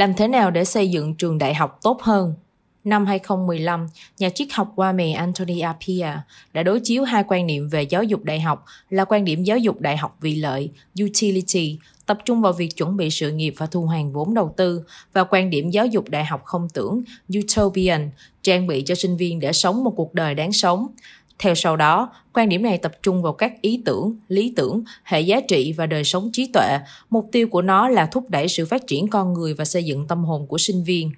Làm thế nào để xây dựng trường đại học tốt hơn? Năm 2015, nhà triết học Kwame Anthony Appiah đã đối chiếu hai quan niệm về giáo dục đại học là quan điểm giáo dục đại học vì lợi, utility, tập trung vào việc chuẩn bị sự nghiệp và thu hoàn vốn đầu tư, và quan điểm giáo dục đại học không tưởng, utopian, trang bị cho sinh viên để sống một cuộc đời đáng sống. Theo sau đó, quan điểm này tập trung vào các ý tưởng, lý tưởng, hệ giá trị và đời sống trí tuệ. Mục tiêu của nó là thúc đẩy sự phát triển con người và xây dựng tâm hồn của sinh viên.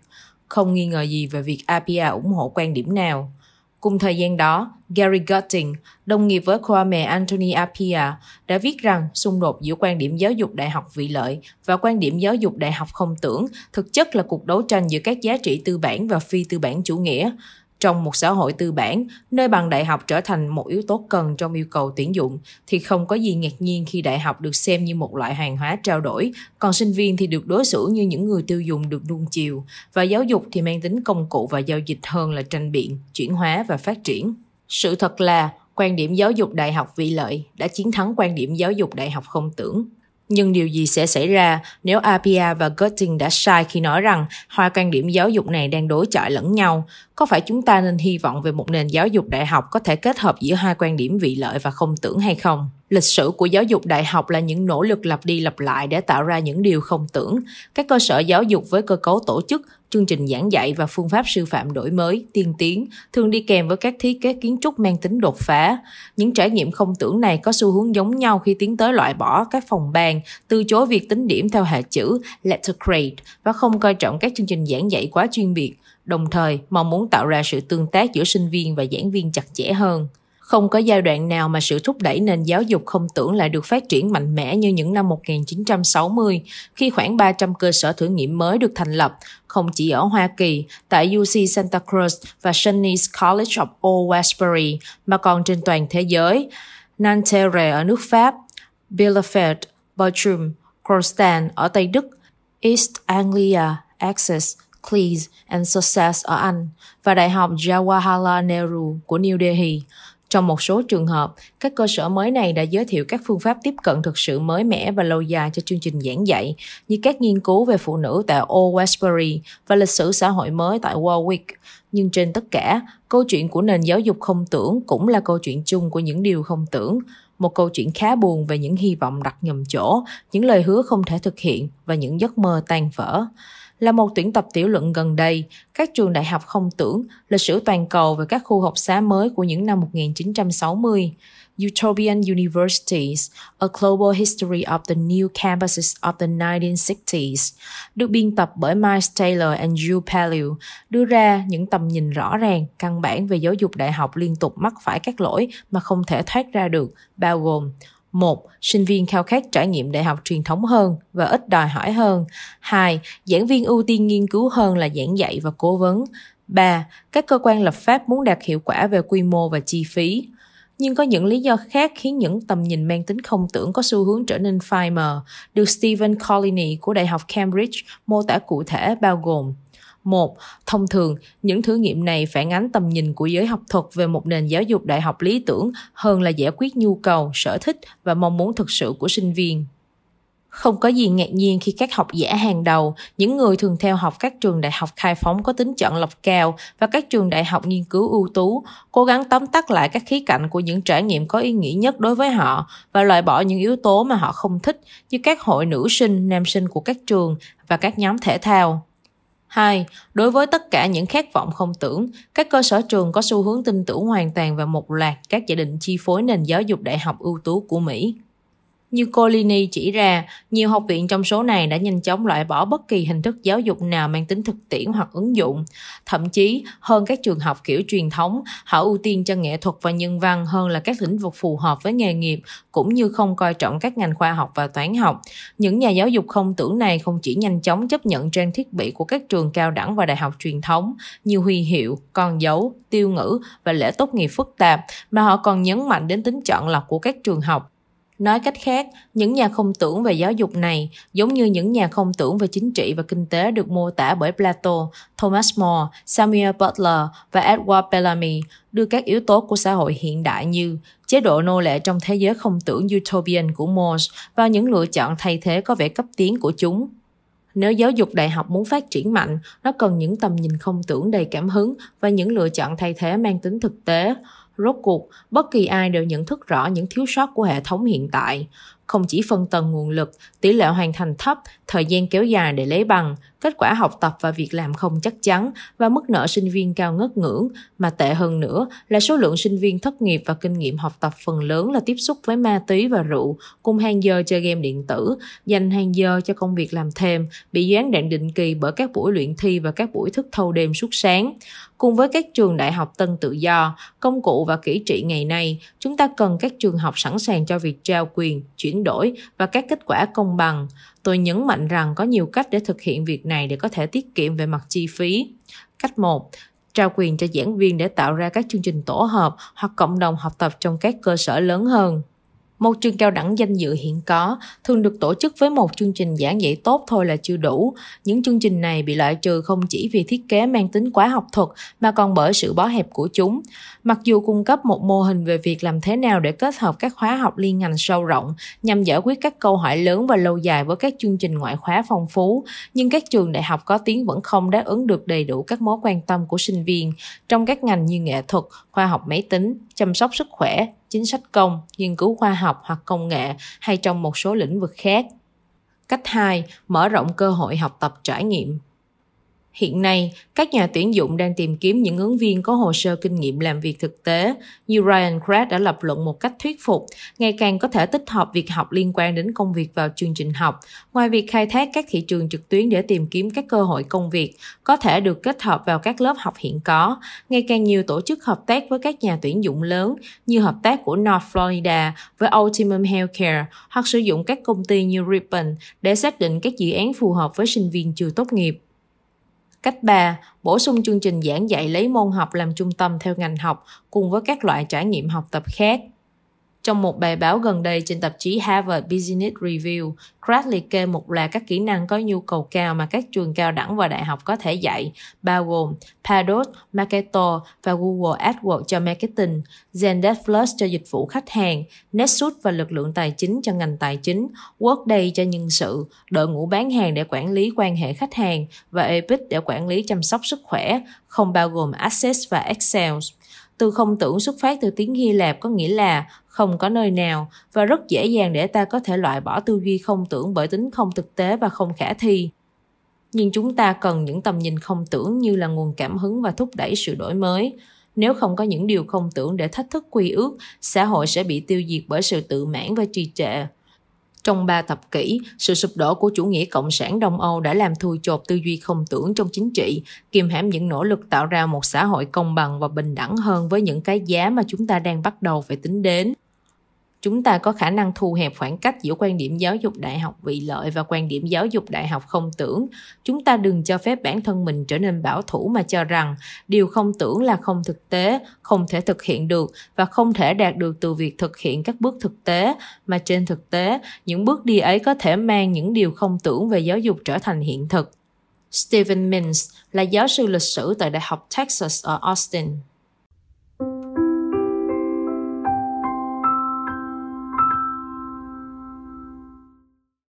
Không nghi ngờ gì về việc APA ủng hộ quan điểm nào. Cùng thời gian đó, Gary Gutting, đồng nghiệp với Kwame Anthony Appiah, đã viết rằng xung đột giữa quan điểm giáo dục đại học vị lợi và quan điểm giáo dục đại học không tưởng thực chất là cuộc đấu tranh giữa các giá trị tư bản và phi tư bản chủ nghĩa. Trong một xã hội tư bản, nơi bằng đại học trở thành một yếu tố cần trong yêu cầu tuyển dụng, thì không có gì ngạc nhiên khi đại học được xem như một loại hàng hóa trao đổi, còn sinh viên thì được đối xử như những người tiêu dùng được nuông chiều, và giáo dục thì mang tính công cụ và giao dịch hơn là tranh biện, chuyển hóa và phát triển. Sự thật là, quan điểm giáo dục đại học vị lợi đã chiến thắng quan điểm giáo dục đại học không tưởng. Nhưng điều gì sẽ xảy ra nếu Apia và Götting đã sai khi nói rằng hai quan điểm giáo dục này đang đối chọi lẫn nhau? Có phải chúng ta nên hy vọng về một nền giáo dục đại học có thể kết hợp giữa hai quan điểm vị lợi và không tưởng hay không? Lịch sử của giáo dục đại học là những nỗ lực lặp đi lặp lại để tạo ra những điều không tưởng. Các cơ sở giáo dục với cơ cấu tổ chức chương trình giảng dạy và phương pháp sư phạm đổi mới, tiên tiến, thường đi kèm với các thiết kế kiến trúc mang tính đột phá. Những trải nghiệm không tưởng này có xu hướng giống nhau khi tiến tới loại bỏ các phòng ban, từ chối việc tính điểm theo hệ chữ letter grade và không coi trọng các chương trình giảng dạy quá chuyên biệt, đồng thời mong muốn tạo ra sự tương tác giữa sinh viên và giảng viên chặt chẽ hơn. Không có giai đoạn nào mà sự thúc đẩy nền giáo dục không tưởng lại được phát triển mạnh mẽ như những năm 1960, khi khoảng 300 cơ sở thử nghiệm mới được thành lập, không chỉ ở Hoa Kỳ, tại UC Santa Cruz và Shanice College of Old Westbury, mà còn trên toàn thế giới. Nanterre ở nước Pháp, Bielefeld, Bochum, Kronstadt ở Tây Đức, East Anglia, Access, Cleves and Sussex ở Anh và Đại học Jawaharlal Nehru của New Delhi. Trong một số trường hợp, các cơ sở mới này đã giới thiệu các phương pháp tiếp cận thực sự mới mẻ và lâu dài cho chương trình giảng dạy, như các nghiên cứu về phụ nữ tại Old Westbury và lịch sử xã hội mới tại Warwick. Nhưng trên tất cả, câu chuyện của nền giáo dục không tưởng cũng là câu chuyện chung của những điều không tưởng, một câu chuyện khá buồn về những hy vọng đặt nhầm chỗ, những lời hứa không thể thực hiện và những giấc mơ tan vỡ là một tuyển tập tiểu luận gần đây, các trường đại học không tưởng, lịch sử toàn cầu về các khu học xá mới của những năm 1960. Utopian Universities, A Global History of the New Campuses of the 1960s, được biên tập bởi Miles Taylor and Drew Pellew, đưa ra những tầm nhìn rõ ràng, căn bản về giáo dục đại học liên tục mắc phải các lỗi mà không thể thoát ra được, bao gồm một, sinh viên khao khát trải nghiệm đại học truyền thống hơn và ít đòi hỏi hơn. Hai, giảng viên ưu tiên nghiên cứu hơn là giảng dạy và cố vấn. Ba, các cơ quan lập pháp muốn đạt hiệu quả về quy mô và chi phí. Nhưng có những lý do khác khiến những tầm nhìn mang tính không tưởng có xu hướng trở nên phai mờ, được Stephen Collini của Đại học Cambridge mô tả cụ thể bao gồm một, thông thường, những thử nghiệm này phản ánh tầm nhìn của giới học thuật về một nền giáo dục đại học lý tưởng hơn là giải quyết nhu cầu, sở thích và mong muốn thực sự của sinh viên. Không có gì ngạc nhiên khi các học giả hàng đầu, những người thường theo học các trường đại học khai phóng có tính chọn lọc cao và các trường đại học nghiên cứu ưu tú, cố gắng tóm tắt lại các khía cạnh của những trải nghiệm có ý nghĩa nhất đối với họ và loại bỏ những yếu tố mà họ không thích như các hội nữ sinh, nam sinh của các trường và các nhóm thể thao. 2. Đối với tất cả những khát vọng không tưởng, các cơ sở trường có xu hướng tin tưởng hoàn toàn vào một loạt các giả định chi phối nền giáo dục đại học ưu tú của Mỹ. Như Colini chỉ ra, nhiều học viện trong số này đã nhanh chóng loại bỏ bất kỳ hình thức giáo dục nào mang tính thực tiễn hoặc ứng dụng. Thậm chí, hơn các trường học kiểu truyền thống, họ ưu tiên cho nghệ thuật và nhân văn hơn là các lĩnh vực phù hợp với nghề nghiệp, cũng như không coi trọng các ngành khoa học và toán học. Những nhà giáo dục không tưởng này không chỉ nhanh chóng chấp nhận trang thiết bị của các trường cao đẳng và đại học truyền thống như huy hiệu, con dấu, tiêu ngữ và lễ tốt nghiệp phức tạp, mà họ còn nhấn mạnh đến tính chọn lọc của các trường học Nói cách khác, những nhà không tưởng về giáo dục này giống như những nhà không tưởng về chính trị và kinh tế được mô tả bởi Plato, Thomas More, Samuel Butler và Edward Bellamy đưa các yếu tố của xã hội hiện đại như chế độ nô lệ trong thế giới không tưởng utopian của Morse vào những lựa chọn thay thế có vẻ cấp tiến của chúng. Nếu giáo dục đại học muốn phát triển mạnh, nó cần những tầm nhìn không tưởng đầy cảm hứng và những lựa chọn thay thế mang tính thực tế. Rốt cuộc, bất kỳ ai đều nhận thức rõ những thiếu sót của hệ thống hiện tại không chỉ phân tầng nguồn lực, tỷ lệ hoàn thành thấp, thời gian kéo dài để lấy bằng, kết quả học tập và việc làm không chắc chắn và mức nợ sinh viên cao ngất ngưỡng, mà tệ hơn nữa là số lượng sinh viên thất nghiệp và kinh nghiệm học tập phần lớn là tiếp xúc với ma túy và rượu, cùng hàng giờ chơi game điện tử, dành hàng giờ cho công việc làm thêm, bị gián đoạn định kỳ bởi các buổi luyện thi và các buổi thức thâu đêm suốt sáng. Cùng với các trường đại học tân tự do, công cụ và kỹ trị ngày nay, chúng ta cần các trường học sẵn sàng cho việc trao quyền, chuyển đổi và các kết quả công bằng. Tôi nhấn mạnh rằng có nhiều cách để thực hiện việc này để có thể tiết kiệm về mặt chi phí. Cách 1 trao quyền cho giảng viên để tạo ra các chương trình tổ hợp hoặc cộng đồng học tập trong các cơ sở lớn hơn. Một trường cao đẳng danh dự hiện có thường được tổ chức với một chương trình giảng dạy tốt thôi là chưa đủ. Những chương trình này bị loại trừ không chỉ vì thiết kế mang tính quá học thuật mà còn bởi sự bó hẹp của chúng. Mặc dù cung cấp một mô hình về việc làm thế nào để kết hợp các khóa học liên ngành sâu rộng nhằm giải quyết các câu hỏi lớn và lâu dài với các chương trình ngoại khóa phong phú, nhưng các trường đại học có tiếng vẫn không đáp ứng được đầy đủ các mối quan tâm của sinh viên trong các ngành như nghệ thuật, khoa học máy tính, chăm sóc sức khỏe, chính sách công, nghiên cứu khoa học hoặc công nghệ hay trong một số lĩnh vực khác. Cách 2, mở rộng cơ hội học tập trải nghiệm. Hiện nay, các nhà tuyển dụng đang tìm kiếm những ứng viên có hồ sơ kinh nghiệm làm việc thực tế. Như Ryan Craig đã lập luận một cách thuyết phục, ngày càng có thể tích hợp việc học liên quan đến công việc vào chương trình học. Ngoài việc khai thác các thị trường trực tuyến để tìm kiếm các cơ hội công việc, có thể được kết hợp vào các lớp học hiện có. Ngày càng nhiều tổ chức hợp tác với các nhà tuyển dụng lớn như hợp tác của North Florida với Optimum Healthcare hoặc sử dụng các công ty như Ripon để xác định các dự án phù hợp với sinh viên chưa tốt nghiệp. Cách 3. Bổ sung chương trình giảng dạy lấy môn học làm trung tâm theo ngành học cùng với các loại trải nghiệm học tập khác. Trong một bài báo gần đây trên tạp chí Harvard Business Review, Craig liệt kê một loạt các kỹ năng có nhu cầu cao mà các trường cao đẳng và đại học có thể dạy, bao gồm Padot, Marketo và Google AdWords cho marketing, Zendesk Plus cho dịch vụ khách hàng, Nexus và lực lượng tài chính cho ngành tài chính, Workday cho nhân sự, đội ngũ bán hàng để quản lý quan hệ khách hàng và Epic để quản lý chăm sóc sức khỏe, không bao gồm Access và Excel tư không tưởng xuất phát từ tiếng Hy Lạp có nghĩa là không có nơi nào và rất dễ dàng để ta có thể loại bỏ tư duy không tưởng bởi tính không thực tế và không khả thi. Nhưng chúng ta cần những tầm nhìn không tưởng như là nguồn cảm hứng và thúc đẩy sự đổi mới. Nếu không có những điều không tưởng để thách thức quy ước, xã hội sẽ bị tiêu diệt bởi sự tự mãn và trì trệ trong ba thập kỷ, sự sụp đổ của chủ nghĩa cộng sản Đông Âu đã làm thui chột tư duy không tưởng trong chính trị, kiềm hãm những nỗ lực tạo ra một xã hội công bằng và bình đẳng hơn với những cái giá mà chúng ta đang bắt đầu phải tính đến chúng ta có khả năng thu hẹp khoảng cách giữa quan điểm giáo dục đại học vị lợi và quan điểm giáo dục đại học không tưởng. Chúng ta đừng cho phép bản thân mình trở nên bảo thủ mà cho rằng điều không tưởng là không thực tế, không thể thực hiện được và không thể đạt được từ việc thực hiện các bước thực tế. Mà trên thực tế, những bước đi ấy có thể mang những điều không tưởng về giáo dục trở thành hiện thực. Stephen Mintz là giáo sư lịch sử tại Đại học Texas ở Austin.